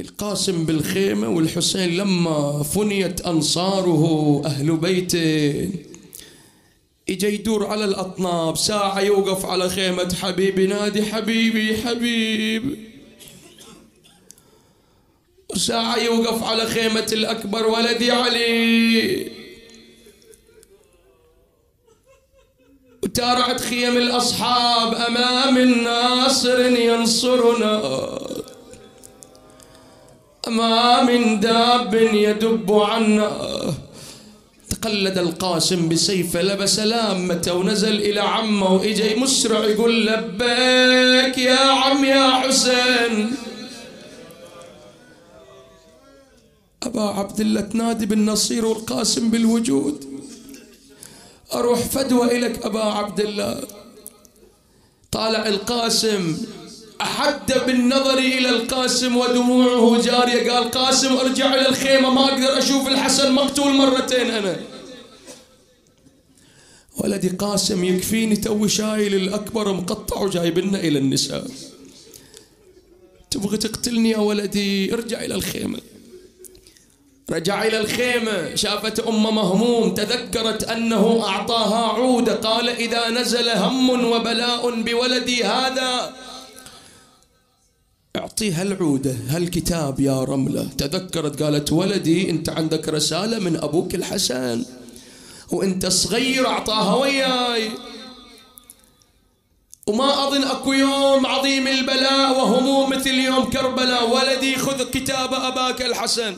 القاسم بالخيمة والحسين لما فنيت أنصاره أهل بيته إجا يدور على الأطناب ساعة يوقف على خيمة حبيبي نادي حبيبي حبيب. وساعة يوقف على خيمة الأكبر ولدي علي. وتارعت خيم الأصحاب أمام الناصر ينصرنا. ما من داب يدب عنا. تقلد القاسم بسيفه لبس لامته ونزل إلى عمه وإجا مسرع يقول لبيك يا عم يا حسين. أبا عبد الله تنادي بالنصير والقاسم بالوجود. أروح فدوى إليك أبا عبد الله. طالع القاسم أحد بالنظر إلى القاسم ودموعه جارية. قال قاسم أرجع إلى الخيمة ما أقدر أشوف الحسن مقتول مرتين أنا. ولدي قاسم يكفيني توي شايل الأكبر مقطع وجايبنا إلى النساء. تبغى تقتلني يا ولدي؟ ارجع إلى الخيمة. رجع إلى الخيمة. شافت أم مهموم تذكرت أنه أعطاها عودة. قال إذا نزل هم وبلاء بولدي هذا أعطيها العودة هالكتاب يا رملة؟ تذكرت قالت ولدي أنت عندك رسالة من أبوك الحسن. وأنت صغير أعطاها وياي. وما أظن أكو يوم عظيم البلاء وهموم مثل يوم كربلاء. ولدي خذ كتاب أباك الحسن.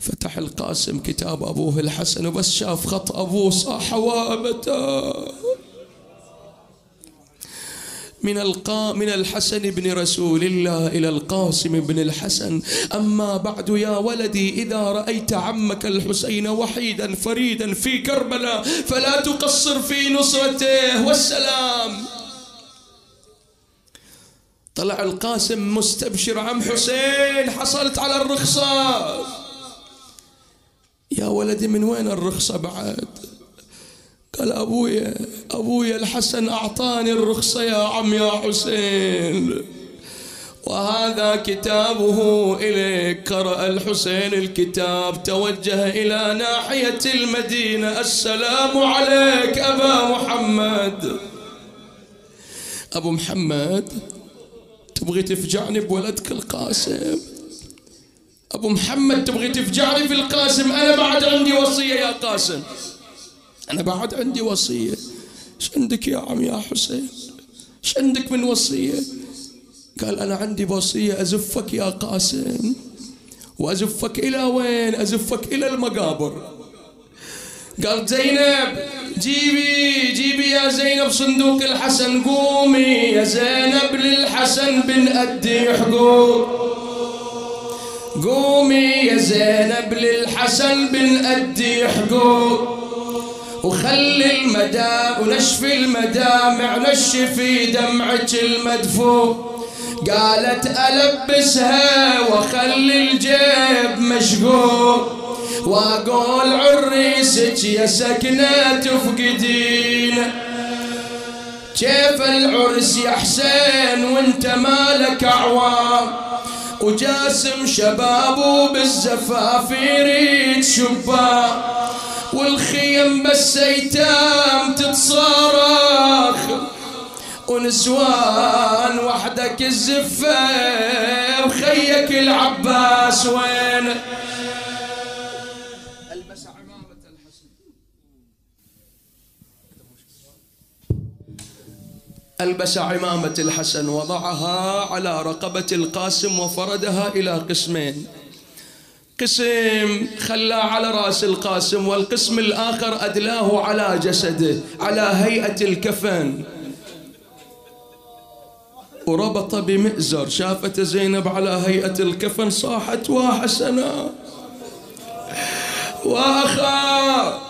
فتح القاسم كتاب أبوه الحسن وبس شاف خط أبوه صاح وابته من القا من الحسن بن رسول الله إلى القاسم بن الحسن. أما بعد يا ولدي إذا رأيت عمك الحسين وحيدا فريدا في كربلاء فلا تقصر في نصرته. والسلام. طلع القاسم مستبشر عم حسين حصلت على الرخصة. يا ولدي من وين الرخصة بعد؟ قال أبويا أبويا الحسن أعطاني الرخصة يا عم يا حسين. وهذا كتابه إليك. قرأ الحسين الكتاب. توجه إلى ناحية المدينة. السلام عليك أبا محمد. أبو محمد تبغي تفجعني بولدك القاسم؟ أبو محمد تبغي تفجعني في القاسم؟ أنا بعد عندي وصية يا قاسم. أنا بعد عندي وصية. إيش عندك يا عم يا حسين؟ إيش عندك من وصية؟ قال أنا عندي وصية أزفك يا قاسم وأزفك إلى وين؟ أزفك إلى المقابر. قال زينب جيبي جيبي يا زينب صندوق الحسن قومي يا زينب للحسن بن أدي حقوق. قومي يا زينب للحسن بن أدي حقوق. وخلي المدام ونشفي المدامع نشفي دمعك المدفوع. قالت ألبسها وخلي الجيب مشقوق وأقول عريسك يا سكنة تفقدين. كيف العرس يا حسين وانت مالك عوام وجاسم شبابه بالزفاف يريد شباب والخيم بس ايتام تتصارخ. ونسوان وحدك الزفة وخيك العباس وين؟ ألبس عمامة الحسن وضعها على رقبة القاسم وفردها إلى قسمين. قسم خلاه على رأس القاسم والقسم الآخر أدلاه على جسده على هيئة الكفن. وربط بمئزر شافت زينب على هيئة الكفن صاحت وحسنا واخا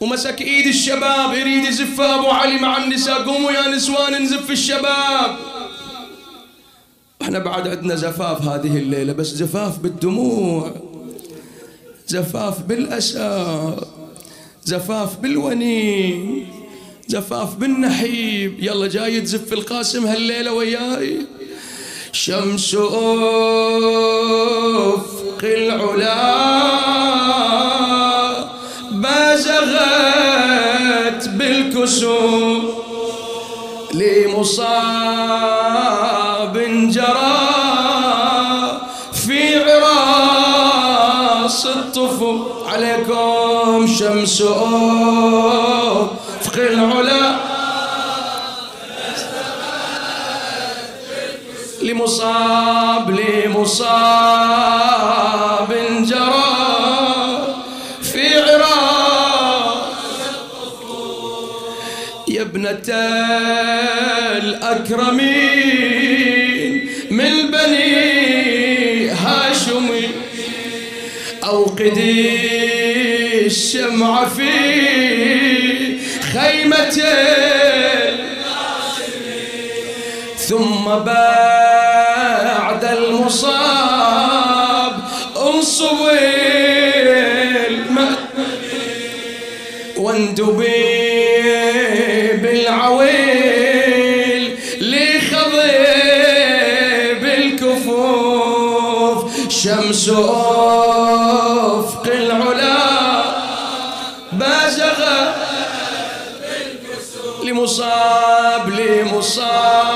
ومسك إيد الشباب يريد يزف أبو علي مع النساء. قوموا يا نسوان نزف الشباب. إحنا بعد عندنا زفاف هذه الليلة بس زفاف بالدموع زفاف بالأسى زفاف بالونين زفاف بالنحيب. يلا جاي تزف القاسم هالليلة وياي. شمس أفق العلا. بالكسوف لمصاب جرى في عراس الطفل. عليكم شمس أفق العلا. لمصاب لمصاب. الأكرمين من بني هاشم أوقدي الشمع في خيمتين ثم بعد المصاب أنصب واندبي بالعويل لخضيب الكفوف شمس أفق العلا بازغ لمصاب لمصاب.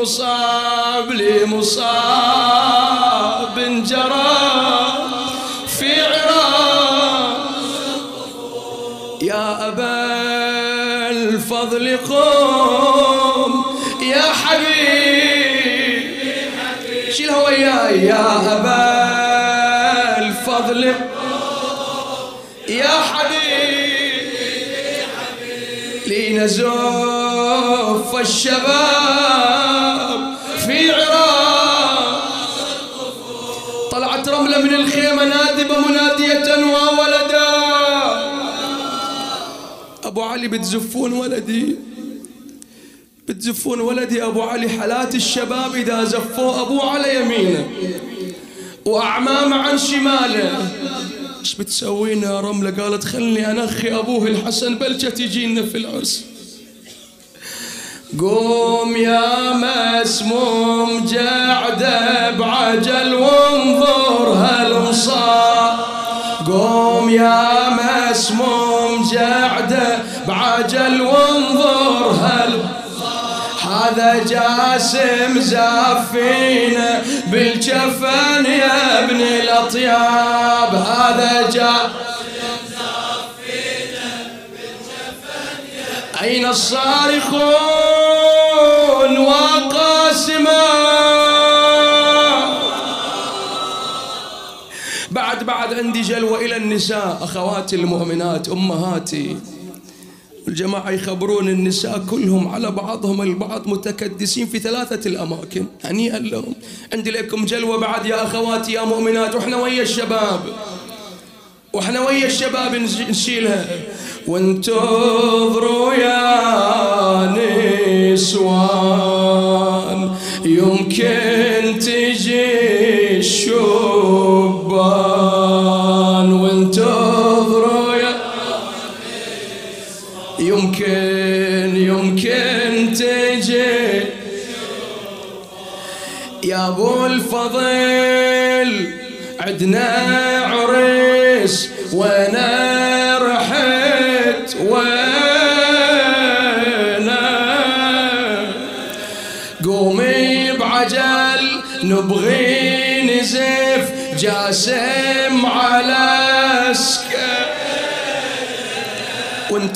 لمصاب لمصاب جرى في عراق. يا أبا الفضل قوم يا حبيب. شيلها وياي يا أبا الفضل يا حبيب. لنزف الشباب منادية وولدا. أبو علي بتزفون ولدي. بتزفون ولدي أبو علي. حالات الشباب إذا زفوا أبوه على يمينه وأعمامه عن شماله إيش بتسوين يا رملة؟ قالت خلني أنخي أبوه الحسن بلشة تجينا في العرس. قوم يا مسموم جعده بعجل وانظر هالمصاب قوم يا مسموم جعده بعجل وانظر هالمصاب هذا جاسم زافينا بالجفن يا ابن الأطياب. هذا جاسم زافينا بالجفن أين الصارخون وقاسما بعد بعد عندي جلوة إلى النساء أخواتي المؤمنات أمهاتي. الجماعة يخبرون النساء كلهم على بعضهم البعض متكدسين في ثلاثة الأماكن. هنيئا لهم. عندي لكم جلوة بعد يا أخواتي يا مؤمنات. وإحنا ويا الشباب؟ وإحنا ويا الشباب نشيلها. وانتظروا يا نسوان. يمكن أبو الفضل عدنا عريس وأنا رحت وأنا. قومي بعجل نبغي نزف جاسم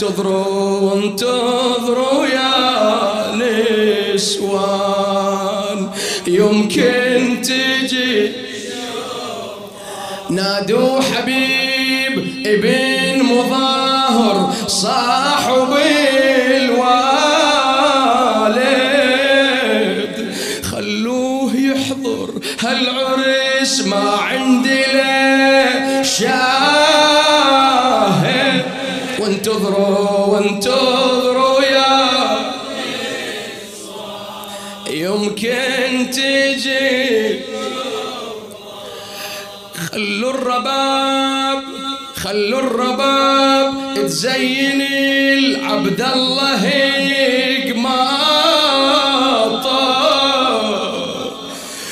وانتظروا وانتظروا يا نسوان. يمكن تجي نادوا حبيب ابن مظاهر صاحب خلوا الرباب خلوا الرباب تزين العبد الله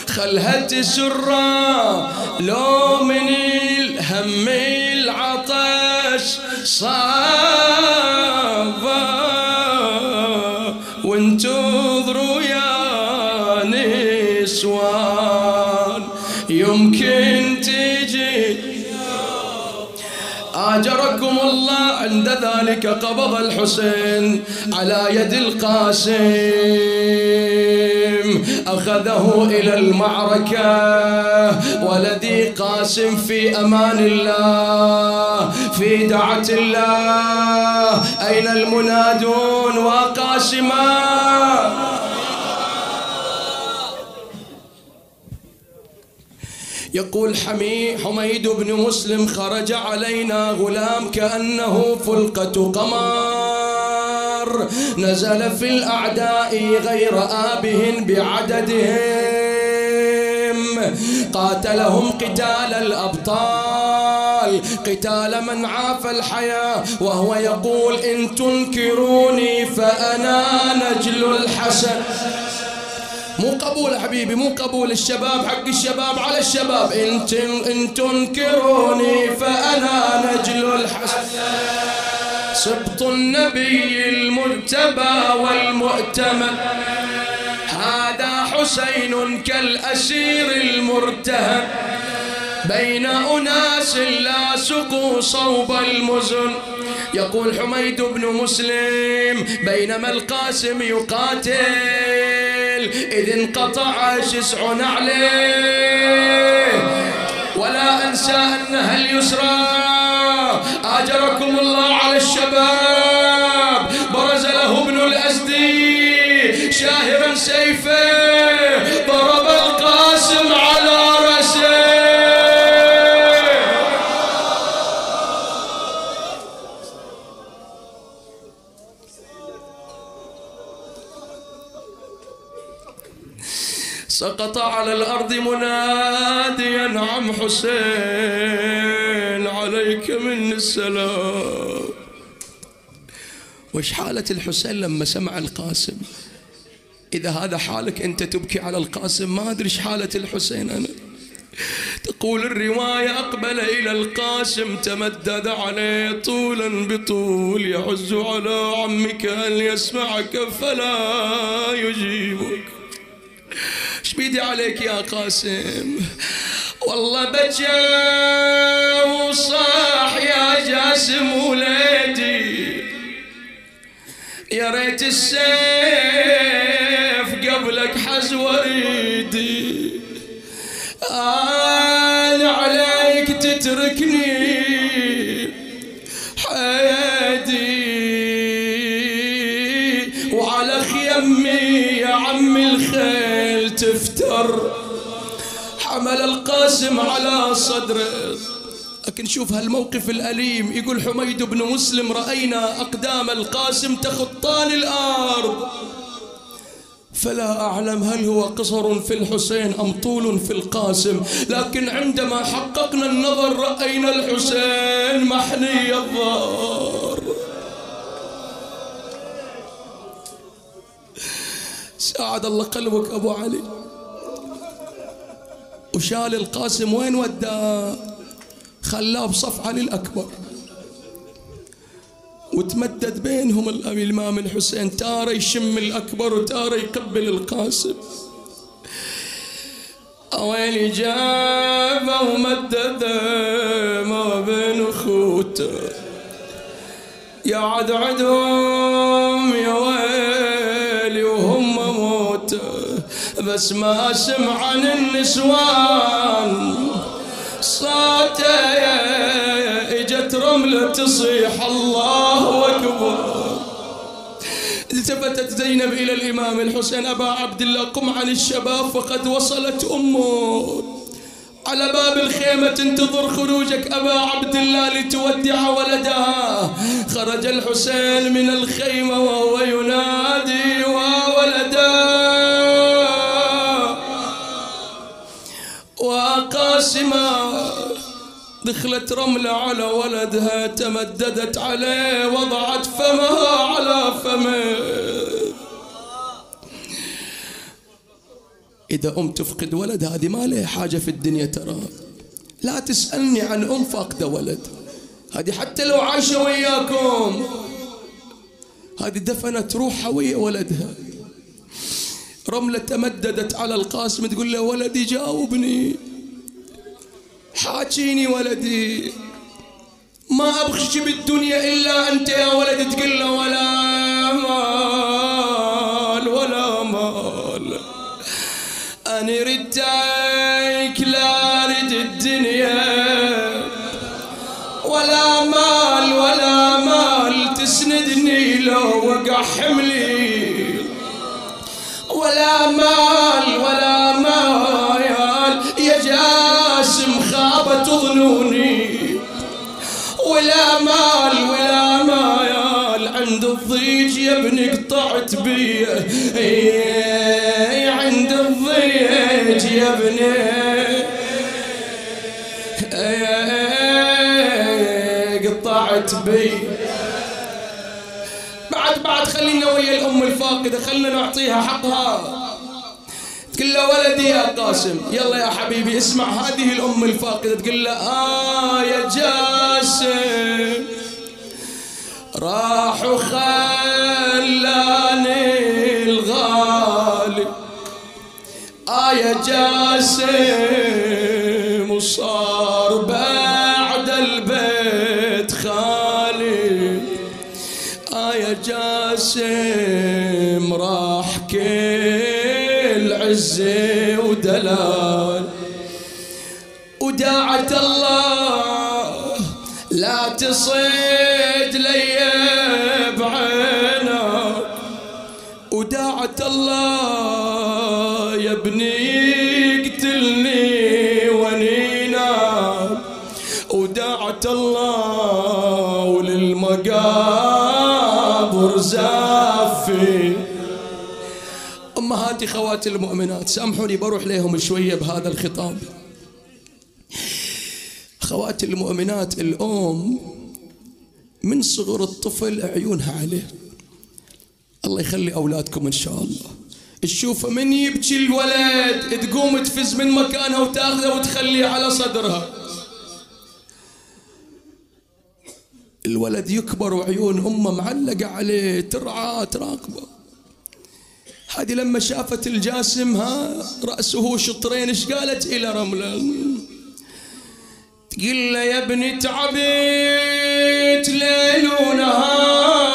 خلها تسرى لو من الهم العطش صابا آجركم الله عند ذلك قبض الحسين على يد القاسم. أخذه إلى المعركة ولدي قاسم في أمان الله في دعة الله. أين المنادون وقاسما؟ يقول حمي حميد بن مسلم خرج علينا غلام كأنه فلقة قمر. نزل في الأعداء غير آبه بعددهم. قاتلهم قتال الأبطال. قتال من عاف الحياة وهو يقول إن تنكروني فأنا نجل الحسن. مو قبول حبيبي مو قبول. الشباب حق الشباب على الشباب. إن, إن تنكروني فأنا نجل الحسن. سبط النبي المرتبى والمؤتمن هذا حسين كالأسير المرتهن بين أناس لا سقوا صوب المزن. يقول حميد بن مسلم بينما القاسم يقاتل إذ انقطع شسع عليه ولا أنسى أنها اليسرى. آجركم الله على الشباب. برز له ابن الأزدي شاهرا سيفه وش حالة الحسين لما سمع القاسم؟ إذا هذا حالك أنت تبكي على القاسم ما أدري حالة الحسين أنا. تقول الرواية أقبل إلى القاسم تمدد عليه طولا بطول يعز على عمك أن يسمعك فلا يجيبك. إيش بيدي عليك يا قاسم؟ والله بجا وصاح يا جاسم وليدي. يا ريت السيف قبلك حز وريدي. أنا عليك تتركني حيدي وعلى خيمي يا عمي الخيل تفتر. حمل القاسم على صدره. لكن شوف هالموقف الأليم. يقول حميد بن مسلم رأينا أقدام القاسم تخطان الأرض. فلا أعلم هل هو قصر في الحسين أم طول في القاسم. لكن عندما حققنا النظر رأينا الحسين محني الظهر. ساعد الله قلبك أبو علي. وشال القاسم وين وداه؟ خلاه بصف علي الأكبر وتمدد بينهم الإمام الحسين تارة يشم الأكبر وتارة يقبل القاسم. ويلي جابه ومدده ما بين أخوته. يا عد عدهم يا ويلي وهم موته. بس ما اسمع عن النسوان. صوته اجت رملة تصيح. الله أكبر. التفتت زينب إلى الإمام الحسين أبا عبد الله قم عن الشباب فقد وصلت أمه. على باب الخيمة تنتظر خروجك أبا عبد الله لتودع ولدها. خرج الحسين من الخيمة وهو ينادي وولدا وقاسما دخلت رملة على ولدها تمددت عليه وضعت فمها على فمه. إذا أم تفقد ولد هذه ما لها حاجة في الدنيا ترى. لا تسألني عن أم فاقدة ولد. هذه حتى لو عايشة وياكم. هذه دفنت روحها ويا ولدها. رملة تمددت على القاسم تقول له ولدي جاوبني. حاجيني ولدي. ما شيء بالدنيا إلا أنت يا ولد تقول له ولا مال ولا مال. أنا ردك لا أريد الدنيا ولا مال ولا مال. تسندني لو وقع حملي ولا مال. يا ابني قطعت بي عند الضيج يا ابني قطعت بي بعد بعد خلينا ويا الأم الفاقدة خلينا نعطيها حقها. تقول له ولدي يا قاسم يلا يا حبيبي اسمع هذه الأم الفاقدة تقول له آه يا جاسم. راح وخلاني الغالي. يا جاسم وصار بعد البيت خالي. يا جاسم راح كل عزي ودلال. وداعت الله لا تصيد وداعت الله يا ابني يقتلني ونينا. وداعت الله وللمقابر زافي. أمهاتي خواتي المؤمنات سامحوني بروح لهم شوية بهذا الخطاب. خواتي المؤمنات الأم من صغر الطفل عيونها عليه. الله يخلي أولادكم إن شاء الله. تشوفه من يبكي الولد تقوم تفز من مكانها وتاخذه وتخليه على صدرها. الولد يكبر وعيون أمه معلقة عليه ترعى تراقبه. هذه لما شافت الجاسم ها رأسه شطرين إيش قالت؟ إلى رملة. تقول له يا ابني تعبت ليل ونهار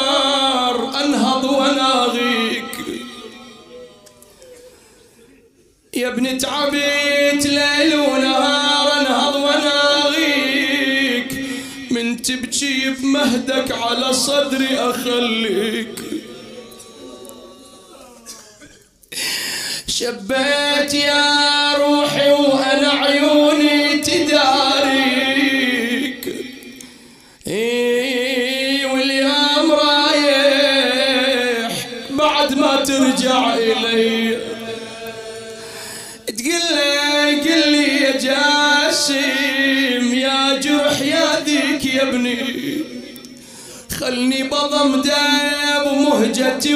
يا ابني تعبت ليل ونهار انهض وناغيك من تبكي بمهدك على صدري أخليك. شبيت يا روحي وأنا عيوني بضم داب مهجتي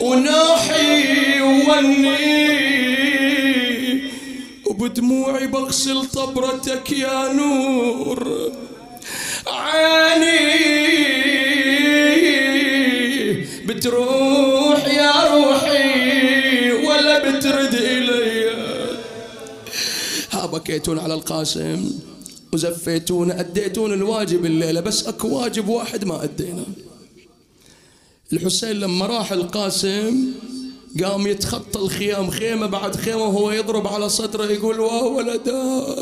ونوحي ووني وبدموعي بغسل طبرتك يا نور. عيني بتروح يا روحي ولا بترد إلي. ها بكيتون على القاسم وزفيتون أديتون الواجب الليلة بس أكو واجب واحد ما أدينا. الحسين لما راح القاسم قام يتخطى الخيام خيمة بعد خيمة وهو يضرب على صدره يقول واه ولدا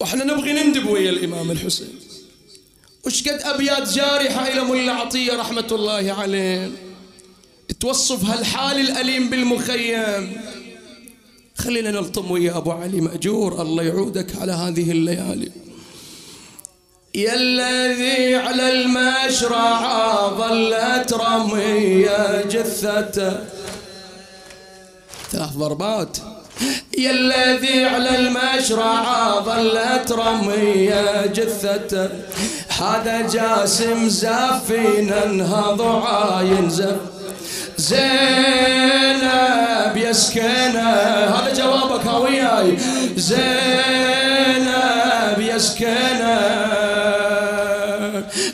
وإحنا نبغي نندب ويا الإمام الحسين. وش قد أبيات جارحة إلى ملا عطية رحمة الله عليه؟ توصف هالحال الأليم بالمخيم. خلينا نلطم ويا أبو علي مأجور الله يعودك على هذه الليالي. يا الذي على المشرع ظلت رمية جثته ثلاث ضربات. يا الذي على المشرع ظلت رمية جثته هذا جاسم زافينا انهض عاين زف زينب يا هذا جوابك وياي. زينب يا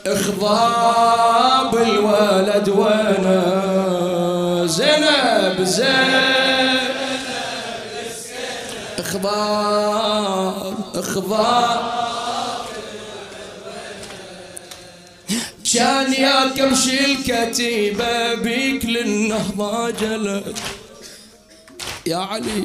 اخضاب الولد وأنا زينب زينب. إخضاب إخضاب. كان يا كمش الكتيبة بيك للنهضة جلد. يا علي.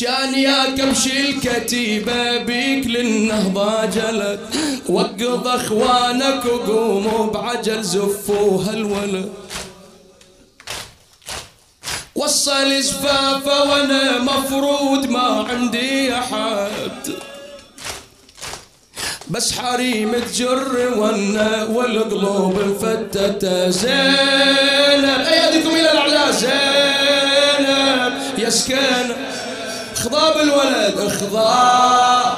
كان يا كمش الكتيبة بيك للنهضة جلد. وقض أخوانك وقوموا بعجل زفوها الولد. وصل زفافه وأنا مفروض ما عندي أحد. بس حريم تجر ونا والقلوب مفتتة زينب. ايدكم إلى الأعلى زينب. يا سكن خضاب الولد اخضاب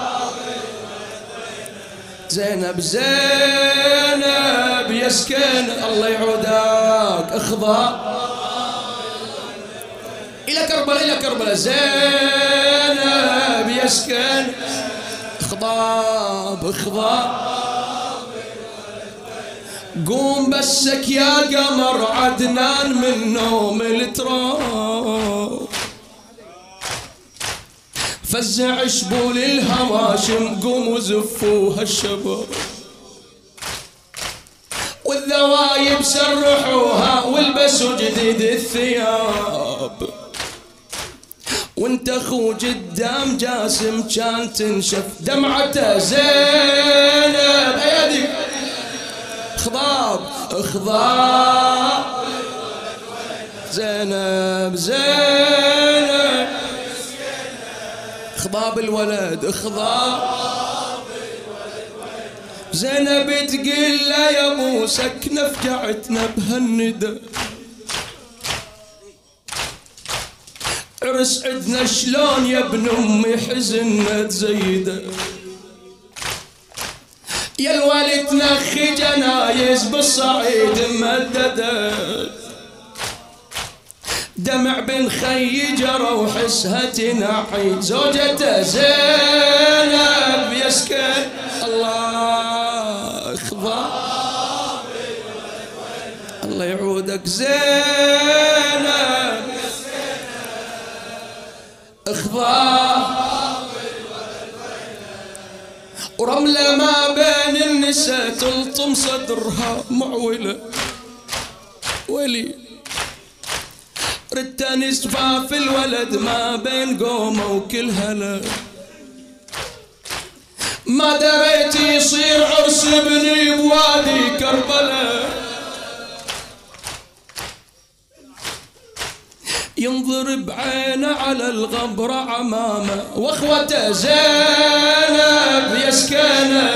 زينب زينب يا سكن الله يعودك. اخضاب إلى كربلاء إلى كربلاء. زينب يا سكن خضاب خضاب قوم بسك يا قمر عدنان من نوم التراب. فزع شبول الهواشم قوموا زفوها الشباب. والذوايب سرحوها والبسوا جديد الثياب. وانت اخو قدام جاسم كان تنشف دمعته زينب. ايدي خضاب خضاب. زينب زينب. خضاب الولد خضاب زينب تقول له يا أبو سكنه فجعتنا بهالندى عرس عدنا شلون يا ابن امي حزننا تزيده يا الوالد نخي جنايز بالصعيد مددت. دمع بن خي جرى وحسها تنعي زوجته زينب يسكن. الله اخضع الله يعودك. زينب اخضع ورملة ما بين النساء تلطم صدرها معولة. ولي. ردتني في الولد ما بين قومه وكل هلا ما دريت يصير عرس ابني بوادي كربلاء. ينظر بعينه على الغبر عمامه واخوته زينب يسكنه.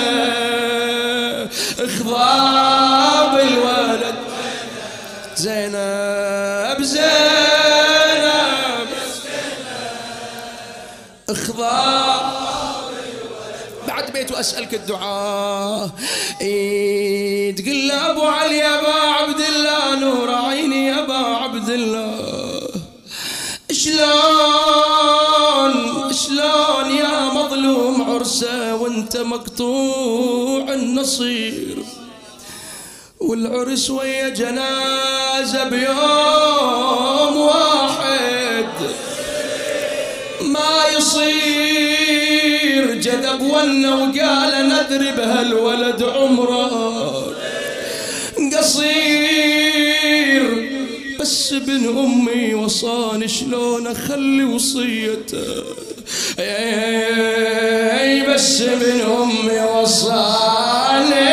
اخضاب الولد زينب زينب. بعد بيت واسالك الدعاء. إيه تقول له أبو علي يا أبا عبد الله نور عيني يا أبا عبد الله. شلون شلون يا مظلوم عرسه وانت مقطوع النصير؟ والعرس ويا جنازة بيوم واحد ما يصير. جذب ونا وقال ندري بهالولد عمره. قصير. بس ابن أمي وصاني شلون أخلي وصيته؟ أي بس من أمي وصاني.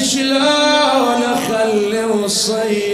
شلون أخلي وصيت